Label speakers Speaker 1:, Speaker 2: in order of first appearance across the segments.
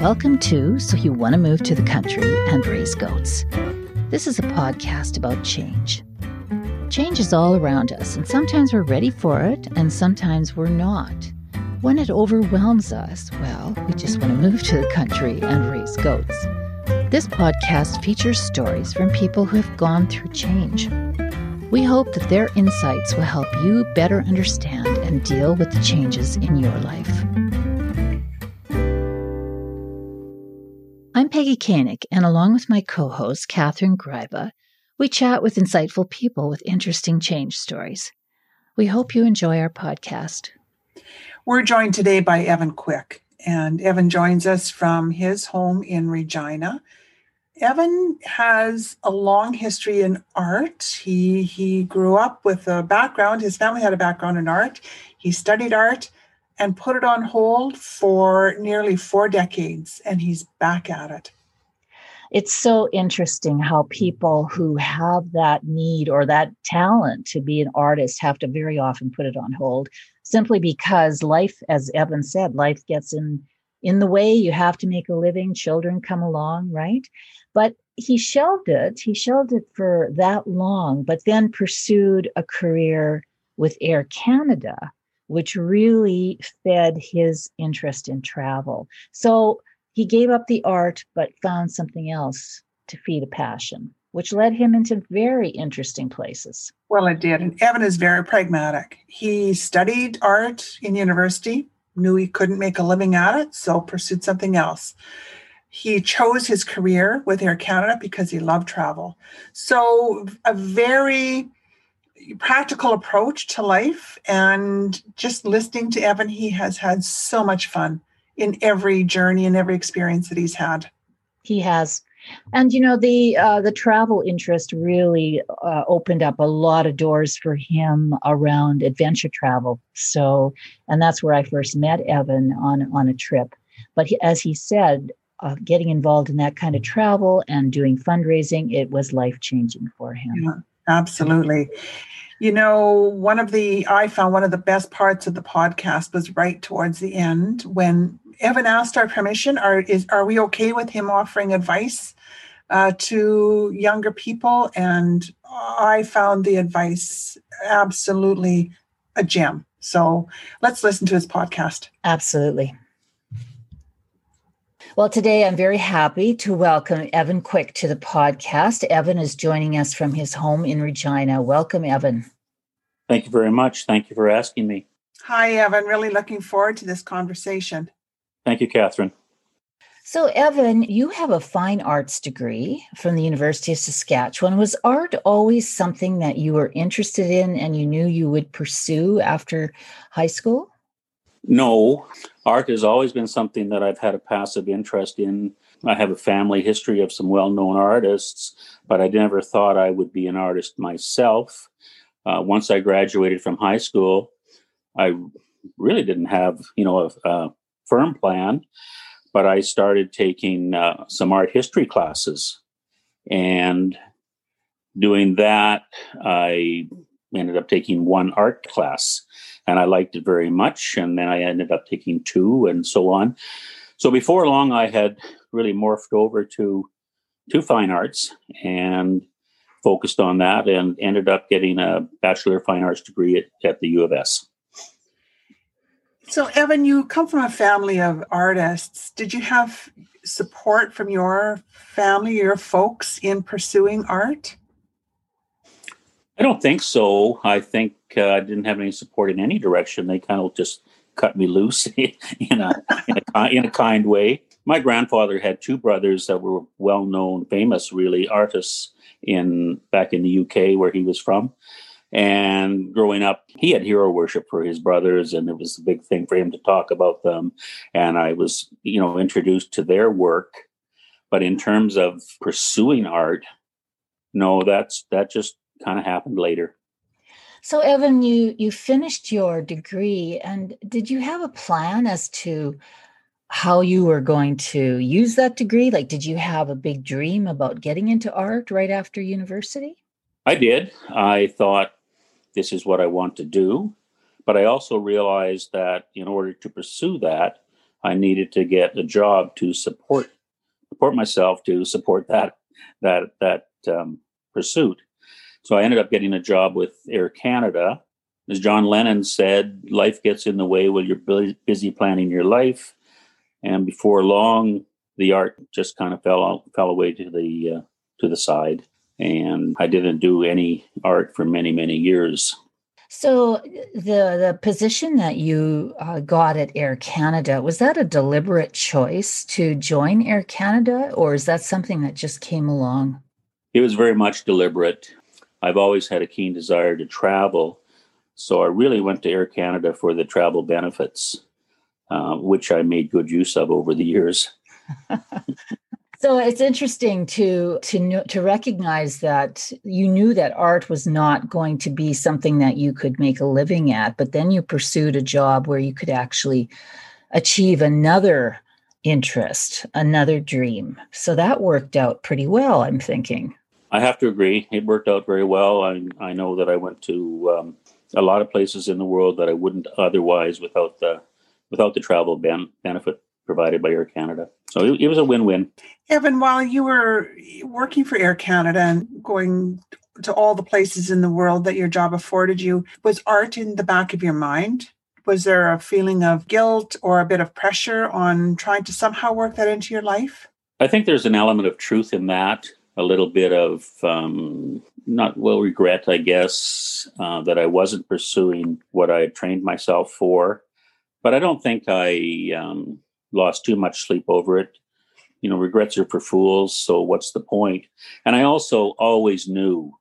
Speaker 1: Welcome to So You Want to Move to the Country and Raise Goats. This is a podcast about change. Change is all around us, and sometimes we're ready for it, and sometimes we're not. When it overwhelms us, well, we just want to move to the country and raise goats. This podcast features stories from people who have gone through change. We hope that their insights will help you better understand and deal with the changes in your life. Peggy Koenig, and along with my co host, Catherine Greiba, we chat with insightful people with interesting change stories. We hope you enjoy our podcast.
Speaker 2: We're joined today by Evan Quick, and Evan joins us from his home in Regina. Evan has a long history in art. He he grew up with a background. His family had a background in art. He studied art and put it on hold for nearly four decades, and he's back at it.
Speaker 1: It's so interesting how people who have that need or that talent to be an artist have to very often put it on hold simply because life, as Evan said, life gets in in the way. You have to make a living, children come along, right? But he shelved it. He shelved it for that long, but then pursued a career with Air Canada which really fed his interest in travel. So he gave up the art, but found something else to feed a passion, which led him into very interesting places.
Speaker 2: Well, it did. And Evan is very pragmatic. He studied art in university, knew he couldn't make a living at it, so pursued something else. He chose his career with Air Canada because he loved travel. So, a very practical approach to life and just listening to Evan, he has had so much fun in every journey and every experience that he's had.
Speaker 1: He has. And you know the uh, the travel interest really uh, opened up a lot of doors for him around adventure travel. So, and that's where I first met Evan on on a trip. But he, as he said, uh, getting involved in that kind of travel and doing fundraising, it was life changing for him.
Speaker 2: Yeah, absolutely. You know, one of the, I found one of the best parts of the podcast was right towards the end when Evan asked our permission. Are, is, are we okay with him offering advice uh, to younger people? And I found the advice absolutely a gem. So let's listen to his podcast.
Speaker 1: Absolutely. Well, today I'm very happy to welcome Evan Quick to the podcast. Evan is joining us from his home in Regina. Welcome, Evan.
Speaker 3: Thank you very much. Thank you for asking me.
Speaker 2: Hi, Evan. Really looking forward to this conversation.
Speaker 3: Thank you, Catherine.
Speaker 1: So, Evan, you have a fine arts degree from the University of Saskatchewan. Was art always something that you were interested in and you knew you would pursue after high school?
Speaker 3: No, art has always been something that I've had a passive interest in. I have a family history of some well known artists, but I never thought I would be an artist myself. Uh, once I graduated from high school, I really didn't have, you know, a, a firm plan, but I started taking uh, some art history classes. And doing that, I ended up taking one art class and I liked it very much. And then I ended up taking two and so on. So before long, I had really morphed over to to fine arts and focused on that and ended up getting a Bachelor of Fine Arts degree at, at the U of S.
Speaker 2: So, Evan, you come from a family of artists. Did you have support from your family, your folks, in pursuing art?
Speaker 3: I don't think so. I think uh, I didn't have any support in any direction. They kind of just cut me loose in a, in a in a kind way. My grandfather had two brothers that were well known, famous, really artists in back in the UK where he was from. And growing up, he had hero worship for his brothers, and it was a big thing for him to talk about them. And I was, you know, introduced to their work. But in terms of pursuing art, no, that's that just kind of happened later.
Speaker 1: So, Evan, you you finished your degree, and did you have a plan as to how you were going to use that degree? Like, did you have a big dream about getting into art right after university?
Speaker 3: I did. I thought this is what I want to do. But I also realized that in order to pursue that, I needed to get a job to support support myself to support that that that um, pursuit. So I ended up getting a job with Air Canada. As John Lennon said, life gets in the way while you're busy planning your life. And before long, the art just kind of fell fell away to the uh, to the side, and I didn't do any art for many many years.
Speaker 1: So the the position that you uh, got at Air Canada was that a deliberate choice to join Air Canada, or is that something that just came along?
Speaker 3: It was very much deliberate. I've always had a keen desire to travel, so I really went to Air Canada for the travel benefits, uh, which I made good use of over the years.
Speaker 1: so it's interesting to to to recognize that you knew that art was not going to be something that you could make a living at, but then you pursued a job where you could actually achieve another interest, another dream. So that worked out pretty well, I'm thinking.
Speaker 3: I have to agree. It worked out very well. I, I know that I went to um, a lot of places in the world that I wouldn't otherwise without the without the travel ben- benefit provided by Air Canada. So it, it was a win-win.
Speaker 2: Evan, while you were working for Air Canada and going to all the places in the world that your job afforded you, was art in the back of your mind? Was there a feeling of guilt or a bit of pressure on trying to somehow work that into your life?
Speaker 3: I think there's an element of truth in that, a little bit of um, not well regret, I guess, uh, that I wasn't pursuing what I had trained myself for. But I don't think I um, lost too much sleep over it. You know, regrets are for fools. So what's the point? And I also always knew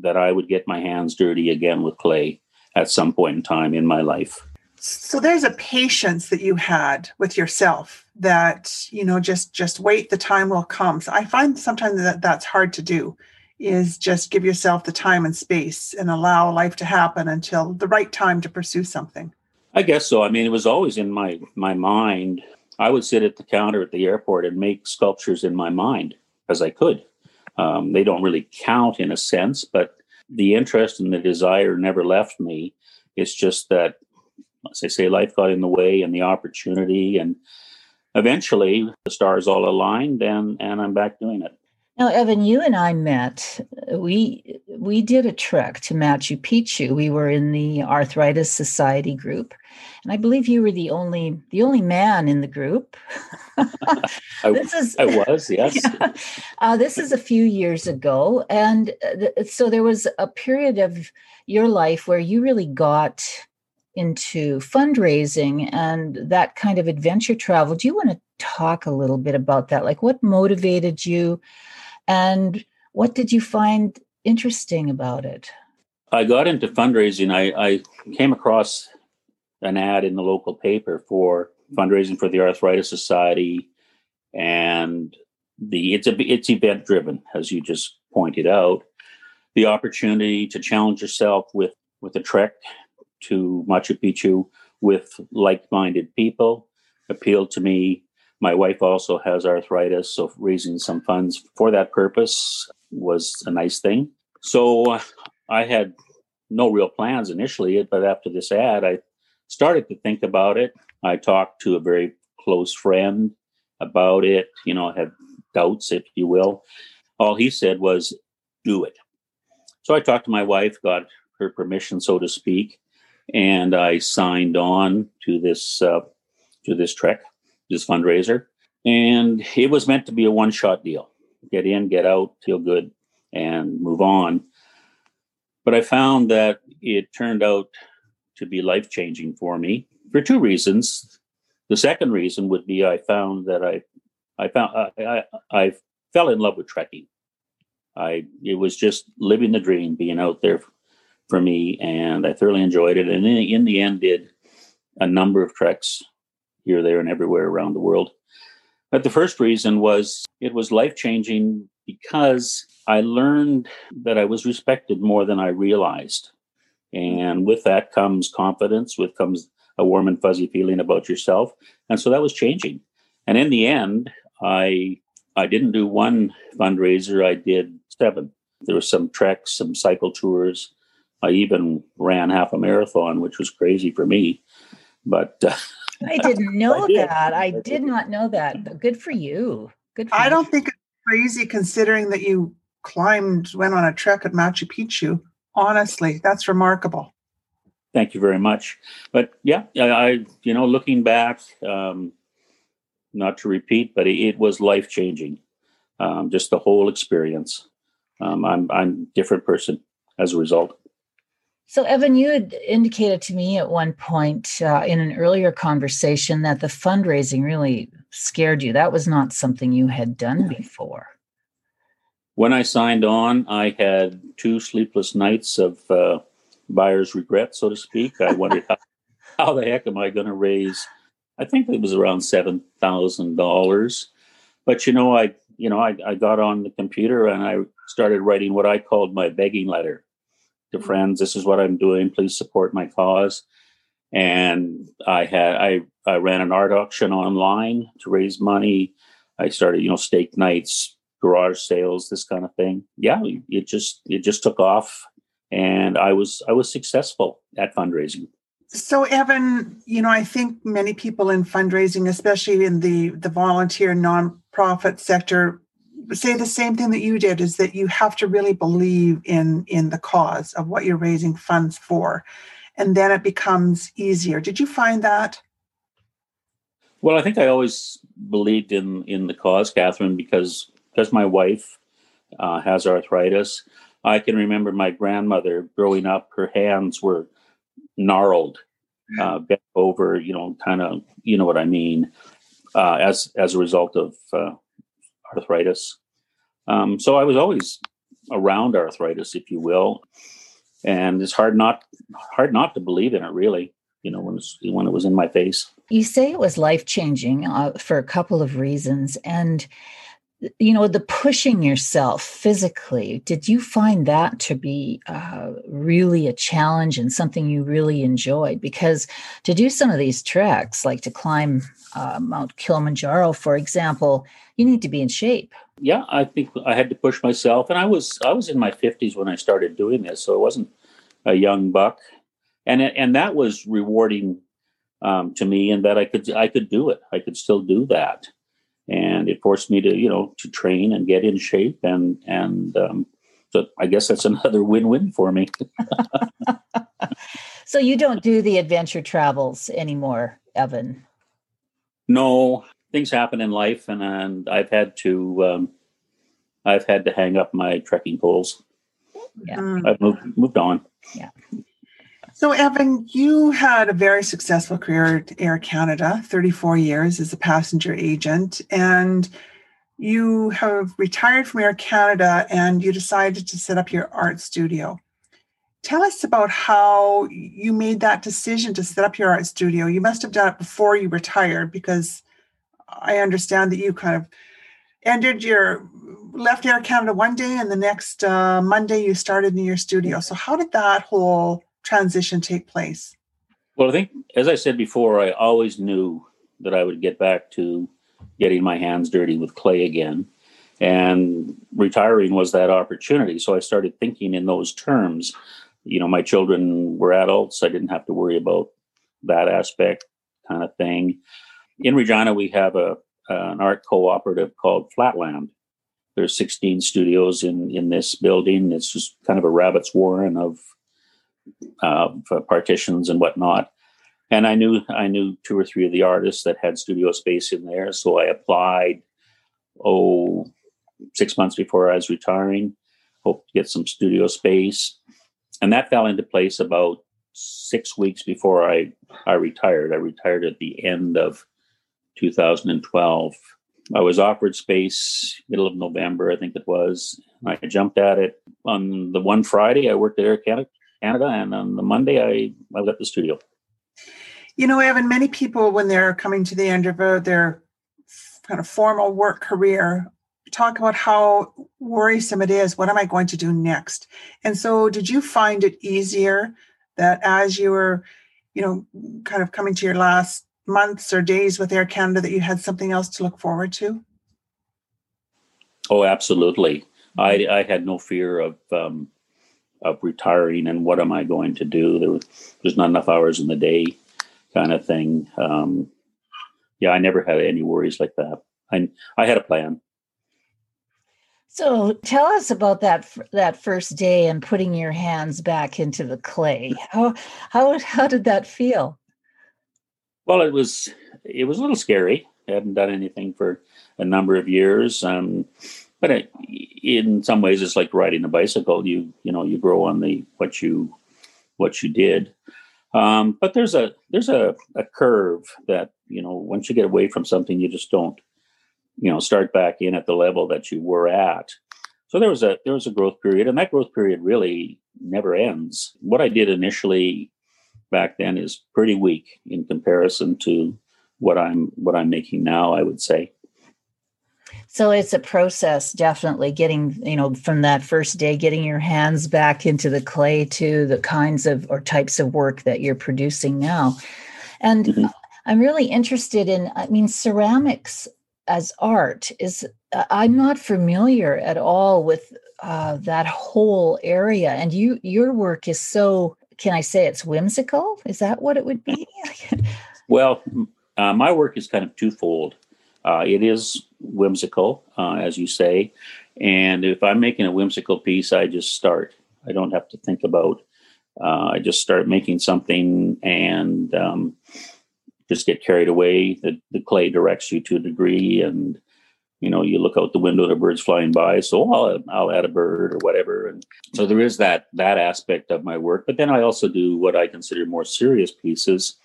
Speaker 3: that I would get my hands dirty again with clay at some point in time in my life.
Speaker 2: So there's a patience that you had with yourself that you know just just wait the time will come. So I find sometimes that that's hard to do is just give yourself the time and space and allow life to happen until the right time to pursue something.
Speaker 3: I guess so. I mean, it was always in my my mind. I would sit at the counter at the airport and make sculptures in my mind as I could. Um, they don't really count in a sense, but the interest and the desire never left me. It's just that, as I say, life got in the way and the opportunity, and eventually the stars all aligned, and and I'm back doing it.
Speaker 1: Now, Evan, you and I met. We we did a trek to Machu Picchu. We were in the Arthritis Society group, and I believe you were the only the only man in the group.
Speaker 3: this is I was yes. Yeah,
Speaker 1: uh, this is a few years ago, and uh, so there was a period of your life where you really got into fundraising and that kind of adventure travel. Do you want to talk a little bit about that? Like, what motivated you? And what did you find interesting about it?
Speaker 3: I got into fundraising. I, I came across an ad in the local paper for fundraising for the Arthritis Society, and the it's a it's event driven, as you just pointed out. The opportunity to challenge yourself with with a trek to Machu Picchu with like minded people appealed to me my wife also has arthritis, so raising some funds for that purpose was a nice thing. So uh, I had no real plans initially, but after this ad, I started to think about it. I talked to a very close friend about it, you know, I had doubts, if you will. All he said was, do it. So I talked to my wife, got her permission, so to speak, and I signed on to this uh, to this trek this fundraiser. And it was meant to be a one shot deal get in, get out, feel good, and move on. But I found that it turned out to be life changing for me for two reasons. The second reason would be I found that I, I found I, I, I fell in love with trekking. I it was just living the dream, being out there for me, and I thoroughly enjoyed it. And in, in the end, did a number of treks here, there, and everywhere around the world. But the first reason was it was life changing because I learned that I was respected more than I realized. And with that comes confidence, with comes a warm and fuzzy feeling about yourself. And so that was changing. And in the end, I I didn't do one fundraiser, I did seven. There were some treks, some cycle tours. I even ran half a marathon, which was crazy for me. But uh,
Speaker 1: I didn't know I that. I did not know that. Good for you. Good. For
Speaker 2: I
Speaker 1: you.
Speaker 2: don't think it's crazy considering that you climbed, went on a trek at Machu Picchu. Honestly, that's remarkable.
Speaker 3: Thank you very much. But yeah, I, you know, looking back, um, not to repeat, but it, it was life changing. Um, just the whole experience. Um, I'm I'm different person as a result.
Speaker 1: So, Evan, you had indicated to me at one point uh, in an earlier conversation that the fundraising really scared you. That was not something you had done before.
Speaker 3: When I signed on, I had two sleepless nights of uh, buyer's regret, so to speak. I wondered how, how the heck am I going to raise? I think it was around seven thousand dollars. But you know, I you know I, I got on the computer and I started writing what I called my begging letter to friends. This is what I'm doing. Please support my cause. And I had I I ran an art auction online to raise money. I started you know steak nights, garage sales, this kind of thing. Yeah, it just it just took off and I was I was successful at fundraising.
Speaker 2: So Evan, you know, I think many people in fundraising, especially in the the volunteer nonprofit sector, say the same thing that you did is that you have to really believe in in the cause of what you're raising funds for and then it becomes easier. Did you find that?
Speaker 3: Well, I think I always believed in in the cause, Catherine, because because my wife uh, has arthritis. I can remember my grandmother growing up, her hands were gnarled, uh, bent over, you know, kind of, you know what I mean, uh, as as a result of uh, arthritis. Um, so I was always around arthritis, if you will, and it's hard not hard not to believe in it, really. You know, when it was, when it was in my face.
Speaker 1: You say it was life changing uh, for a couple of reasons, and you know the pushing yourself physically did you find that to be uh, really a challenge and something you really enjoyed because to do some of these treks like to climb uh, mount kilimanjaro for example you need to be in shape
Speaker 3: yeah i think i had to push myself and i was i was in my 50s when i started doing this so it wasn't a young buck and and that was rewarding um, to me and that i could i could do it i could still do that and it forced me to you know to train and get in shape and and um, so I guess that's another win-win for me.
Speaker 1: so you don't do the adventure travels anymore, Evan?
Speaker 3: No, things happen in life, and and I've had to um, I've had to hang up my trekking poles. Yeah, mm. I've moved moved on.
Speaker 1: Yeah.
Speaker 2: So, Evan, you had a very successful career at Air Canada, 34 years as a passenger agent, and you have retired from Air Canada and you decided to set up your art studio. Tell us about how you made that decision to set up your art studio. You must have done it before you retired because I understand that you kind of ended your left Air Canada one day and the next uh, Monday you started in your studio. So, how did that whole transition take place?
Speaker 3: Well, I think, as I said before, I always knew that I would get back to getting my hands dirty with clay again. And retiring was that opportunity. So I started thinking in those terms. You know, my children were adults. I didn't have to worry about that aspect kind of thing. In Regina, we have a an art cooperative called Flatland. There's 16 studios in in this building. It's just kind of a rabbit's warren of uh, partitions and whatnot. And I knew I knew two or three of the artists that had studio space in there, so I applied. Oh, six months before I was retiring, hoped to get some studio space, and that fell into place about six weeks before I I retired. I retired at the end of 2012. I was offered space middle of November, I think it was. I jumped at it on the one Friday. I worked at Air Canada, and on the Monday I, I left the studio.
Speaker 2: You know, Evan, many people when they're coming to the end of a, their kind of formal work career talk about how worrisome it is. What am I going to do next? And so, did you find it easier that as you were, you know, kind of coming to your last months or days with Air Canada, that you had something else to look forward to?
Speaker 3: Oh, absolutely. I, I had no fear of um, of retiring and what am I going to do? There was there's not enough hours in the day kind of thing. Um, yeah, I never had any worries like that. I I had a plan.
Speaker 1: So tell us about that that first day and putting your hands back into the clay. How how how did that feel?
Speaker 3: Well, it was it was a little scary. I hadn't done anything for a number of years, um, but it, in some ways, it's like riding a bicycle. You you know you grow on the what you what you did. Um, but there's a there's a, a curve that you know once you get away from something, you just don't you know start back in at the level that you were at so there was a there was a growth period and that growth period really never ends what i did initially back then is pretty weak in comparison to what i'm what i'm making now i would say.
Speaker 1: So it's a process definitely getting you know from that first day getting your hands back into the clay to the kinds of or types of work that you're producing now. And mm-hmm. i'm really interested in i mean ceramics as art is i'm not familiar at all with uh, that whole area. And you your work is so can i say it's whimsical? Is that what it would be?
Speaker 3: Well uh, my work is kind of twofold. Uh, it is whimsical uh, as you say and if i'm making a whimsical piece i just start. I don't have to think about uh, i just start making something and um, just get carried away. The, the clay directs you to a degree, and you know you look out the window the bird's flying by. So I'll I'll add a bird or whatever. And so there is that that aspect of my work. But then I also do what I consider more serious pieces,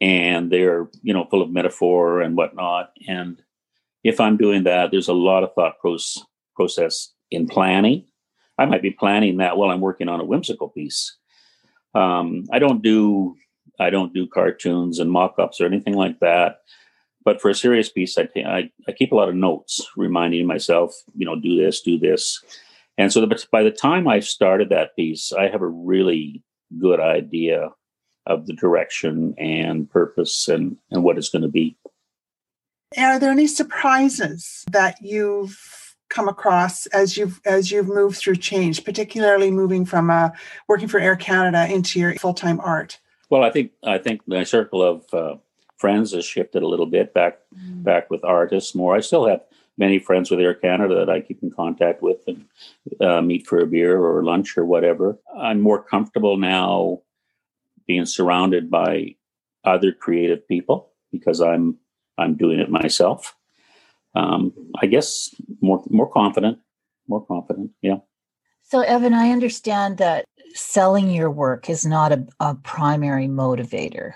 Speaker 3: and they're you know full of metaphor and whatnot. And if I'm doing that, there's a lot of thought process process in planning. I might be planning that while I'm working on a whimsical piece. Um, I don't do I don't do cartoons and mock-ups or anything like that. But for a serious piece, I, I, I keep a lot of notes reminding myself, you know, do this, do this. And so the, by the time I started that piece, I have a really good idea of the direction and purpose and, and what it's going to be.
Speaker 2: Are there any surprises that you've come across as you've as you've moved through change, particularly moving from uh, working for Air Canada into your full time art?
Speaker 3: Well, I think I think my circle of uh, friends has shifted a little bit back mm. back with artists more. I still have many friends with Air Canada that I keep in contact with and uh, meet for a beer or lunch or whatever. I'm more comfortable now being surrounded by other creative people because I'm I'm doing it myself. Um, I guess more more confident, more confident. Yeah.
Speaker 1: So, Evan, I understand that selling your work is not a, a primary motivator.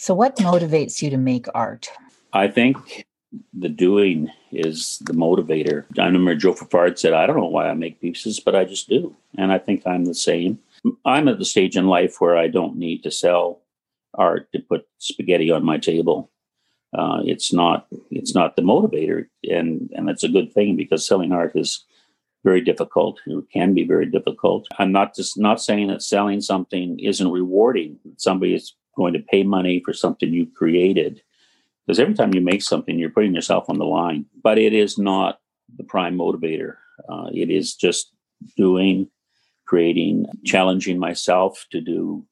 Speaker 1: So, what motivates you to make art?
Speaker 3: I think the doing is the motivator. I remember Joe Fafard said, I don't know why I make pieces, but I just do. And I think I'm the same. I'm at the stage in life where I don't need to sell art to put spaghetti on my table. Uh, it's not it's not the motivator, and and that's a good thing because selling art is very difficult. It can be very difficult. I'm not just not saying that selling something isn't rewarding. Somebody is going to pay money for something you created. Because every time you make something, you're putting yourself on the line. But it is not the prime motivator. Uh, it is just doing, creating, challenging myself to do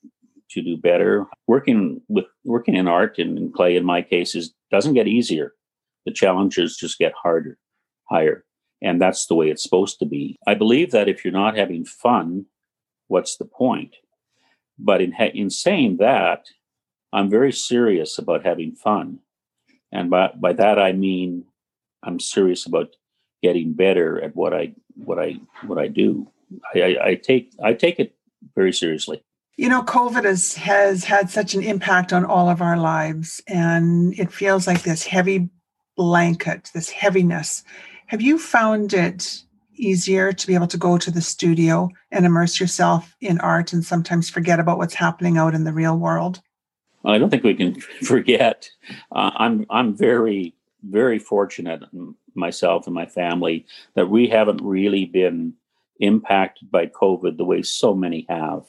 Speaker 3: to do better. Working with working in art and in clay, in my case, is doesn't get easier. The challenges just get harder, higher. And that's the way it's supposed to be. I believe that if you're not having fun, what's the point? But in, in saying that, I'm very serious about having fun. And by, by that, I mean I'm serious about getting better at what I what I what I do. I, I, I take I take it very seriously.
Speaker 2: You know, COVID has has had such an impact on all of our lives, and it feels like this heavy blanket, this heaviness have you found it easier to be able to go to the studio and immerse yourself in art and sometimes forget about what's happening out in the real world?
Speaker 3: Well, I don't think we can forget. Uh, I'm I'm very very fortunate myself and my family that we haven't really been impacted by COVID the way so many have.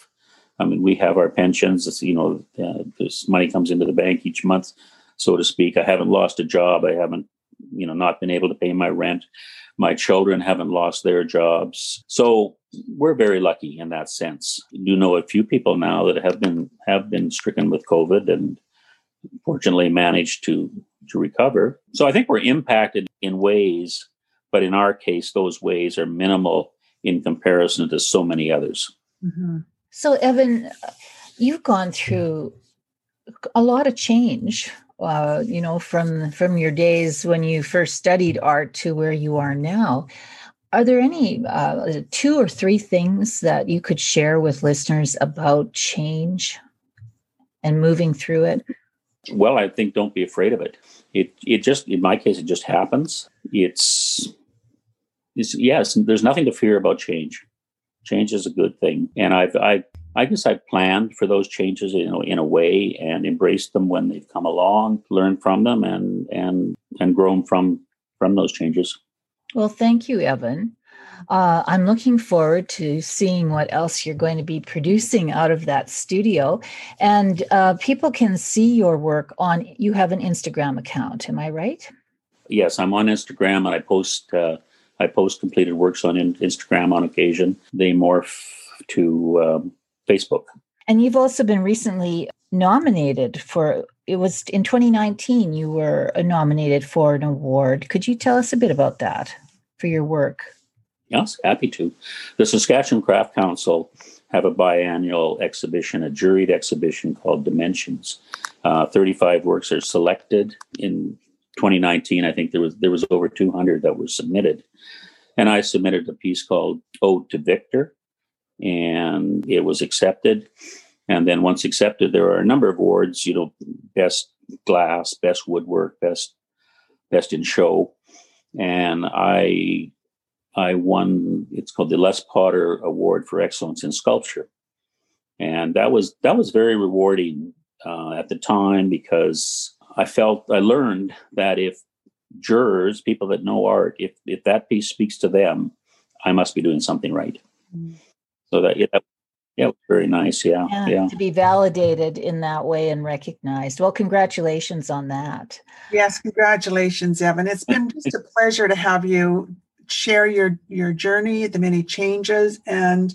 Speaker 3: I mean, we have our pensions. You know, uh, this money comes into the bank each month, so to speak. I haven't lost a job. I haven't you know not been able to pay my rent my children haven't lost their jobs so we're very lucky in that sense I do know a few people now that have been have been stricken with covid and fortunately managed to to recover. So I think we're impacted in ways, but in our case, those ways are minimal in comparison to so many others.
Speaker 1: Mm-hmm. So, Evan, you've gone through a lot of change. Uh, you know, from from your days when you first studied art to where you are now. Are there any uh, two or three things that you could share with listeners about change and moving through it?
Speaker 3: Well, I think don't be afraid of it. It it just in my case it just happens. It's, it's yes, there's nothing to fear about change. Change is a good thing, and I've I I guess I've planned for those changes you know in a way and embraced them when they've come along, learned from them, and and and grown from from those changes.
Speaker 1: Well, thank you, Evan. Uh, I'm looking forward to seeing what else you're going to be producing out of that studio. And uh, people can see your work on, you have an Instagram account, am I right?
Speaker 3: Yes, I'm on Instagram and I post. Uh, I post completed works on Instagram on occasion. They morph to um, Facebook.
Speaker 1: And you've also been recently nominated for it was in 2019 you were nominated for an award. Could you tell us a bit about that for your work?
Speaker 3: Yes, happy to. The Saskatchewan Craft Council have a biannual exhibition, a juried exhibition called Dimensions. Uh, 35 works are selected. In 2019, I think there was there was over 200 that were submitted, and I submitted a piece called "Ode to Victor," and it was accepted. And then once accepted, there are a number of awards. You know, best glass, best woodwork, best best in show, and I I won. It's called the Les Potter Award for Excellence in Sculpture, and that was that was very rewarding uh, at the time because I felt I learned that if jurors, people that know art, if if that piece speaks to them, I must be doing something right. Mm. So that yeah, that, yeah, was very nice. Yeah, yeah, yeah,
Speaker 1: to be validated in that way and recognized. Well, congratulations on that.
Speaker 2: Yes, congratulations, Evan. It's been just a pleasure to have you share your your journey, the many changes, and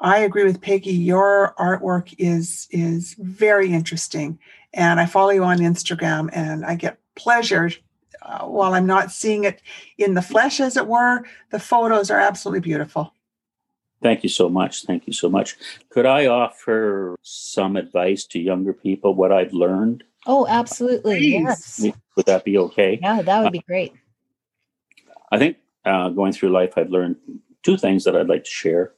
Speaker 2: I agree with Peggy. Your artwork is is very interesting, and I follow you on Instagram, and I get pleasure uh, while I'm not seeing it in the flesh, as it were. The photos are absolutely beautiful.
Speaker 3: Thank you so much. Thank you so much. Could I offer some advice to younger people? What I've learned.
Speaker 1: Oh, absolutely. Please. Yes.
Speaker 3: Would that be okay?
Speaker 1: Yeah, that would be great.
Speaker 3: I think uh, going through life, I've learned two things that I'd like to share.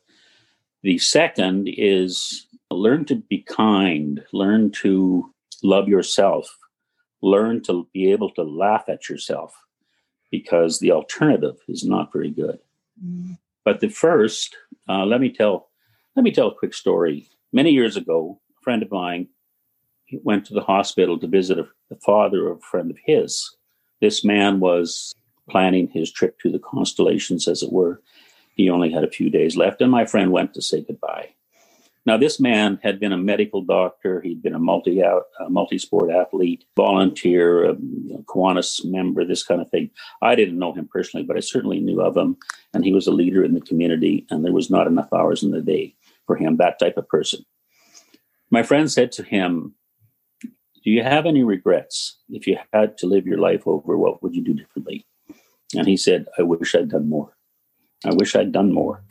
Speaker 3: The second is learn to be kind, learn to love yourself, learn to be able to laugh at yourself because the alternative is not very good. Mm. But the first, uh, let me tell, let me tell a quick story. Many years ago, a friend of mine went to the hospital to visit a, the father of a friend of his. This man was planning his trip to the constellations, as it were. He only had a few days left, and my friend went to say goodbye. Now, this man had been a medical doctor. He'd been a multi multi sport athlete, volunteer, know, Kiwanis member, this kind of thing. I didn't know him personally, but I certainly knew of him, and he was a leader in the community. And there was not enough hours in the day for him, that type of person. My friend said to him, "Do you have any regrets? If you had to live your life over, what would you do differently?" And he said, I wish I'd done more. I wish I'd done more.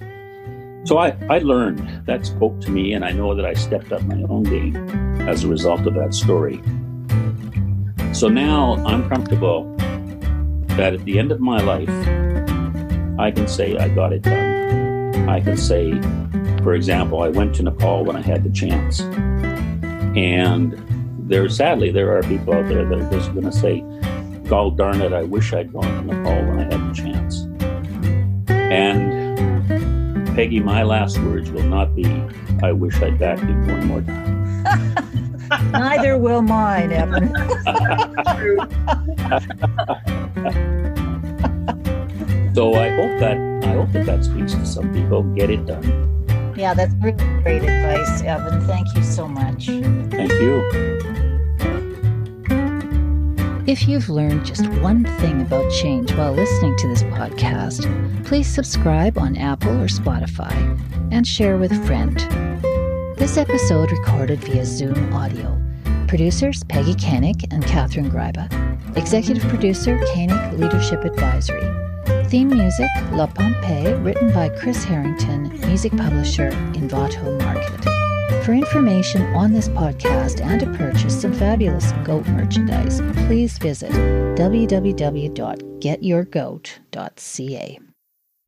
Speaker 3: So I, I learned that spoke to me, and I know that I stepped up my own game as a result of that story. So now I'm comfortable that at the end of my life, I can say I got it done. I can say, for example, I went to Nepal when I had the chance. And there, sadly, there are people out there that are just going to say, God darn it, I wish I'd gone to Nepal when I had the chance. And Peggy, my last words will not be, I wish I'd backed him one more time.
Speaker 1: Neither will mine, Evan.
Speaker 3: so I hope that I hope that that speaks to some people. Get it done.
Speaker 1: Yeah, that's really great advice, Evan. Thank you so much.
Speaker 3: Thank you.
Speaker 1: If you've learned just one thing about change while listening to this podcast, please subscribe on Apple or Spotify and share with a friend. This episode recorded via Zoom audio. Producers Peggy Koenig and Catherine Greiba. Executive producer Koenig Leadership Advisory. Theme music La Pompeii, written by Chris Harrington, music publisher Envato Market. For information on this podcast and to purchase some fabulous goat merchandise, please visit www.getyourgoat.ca.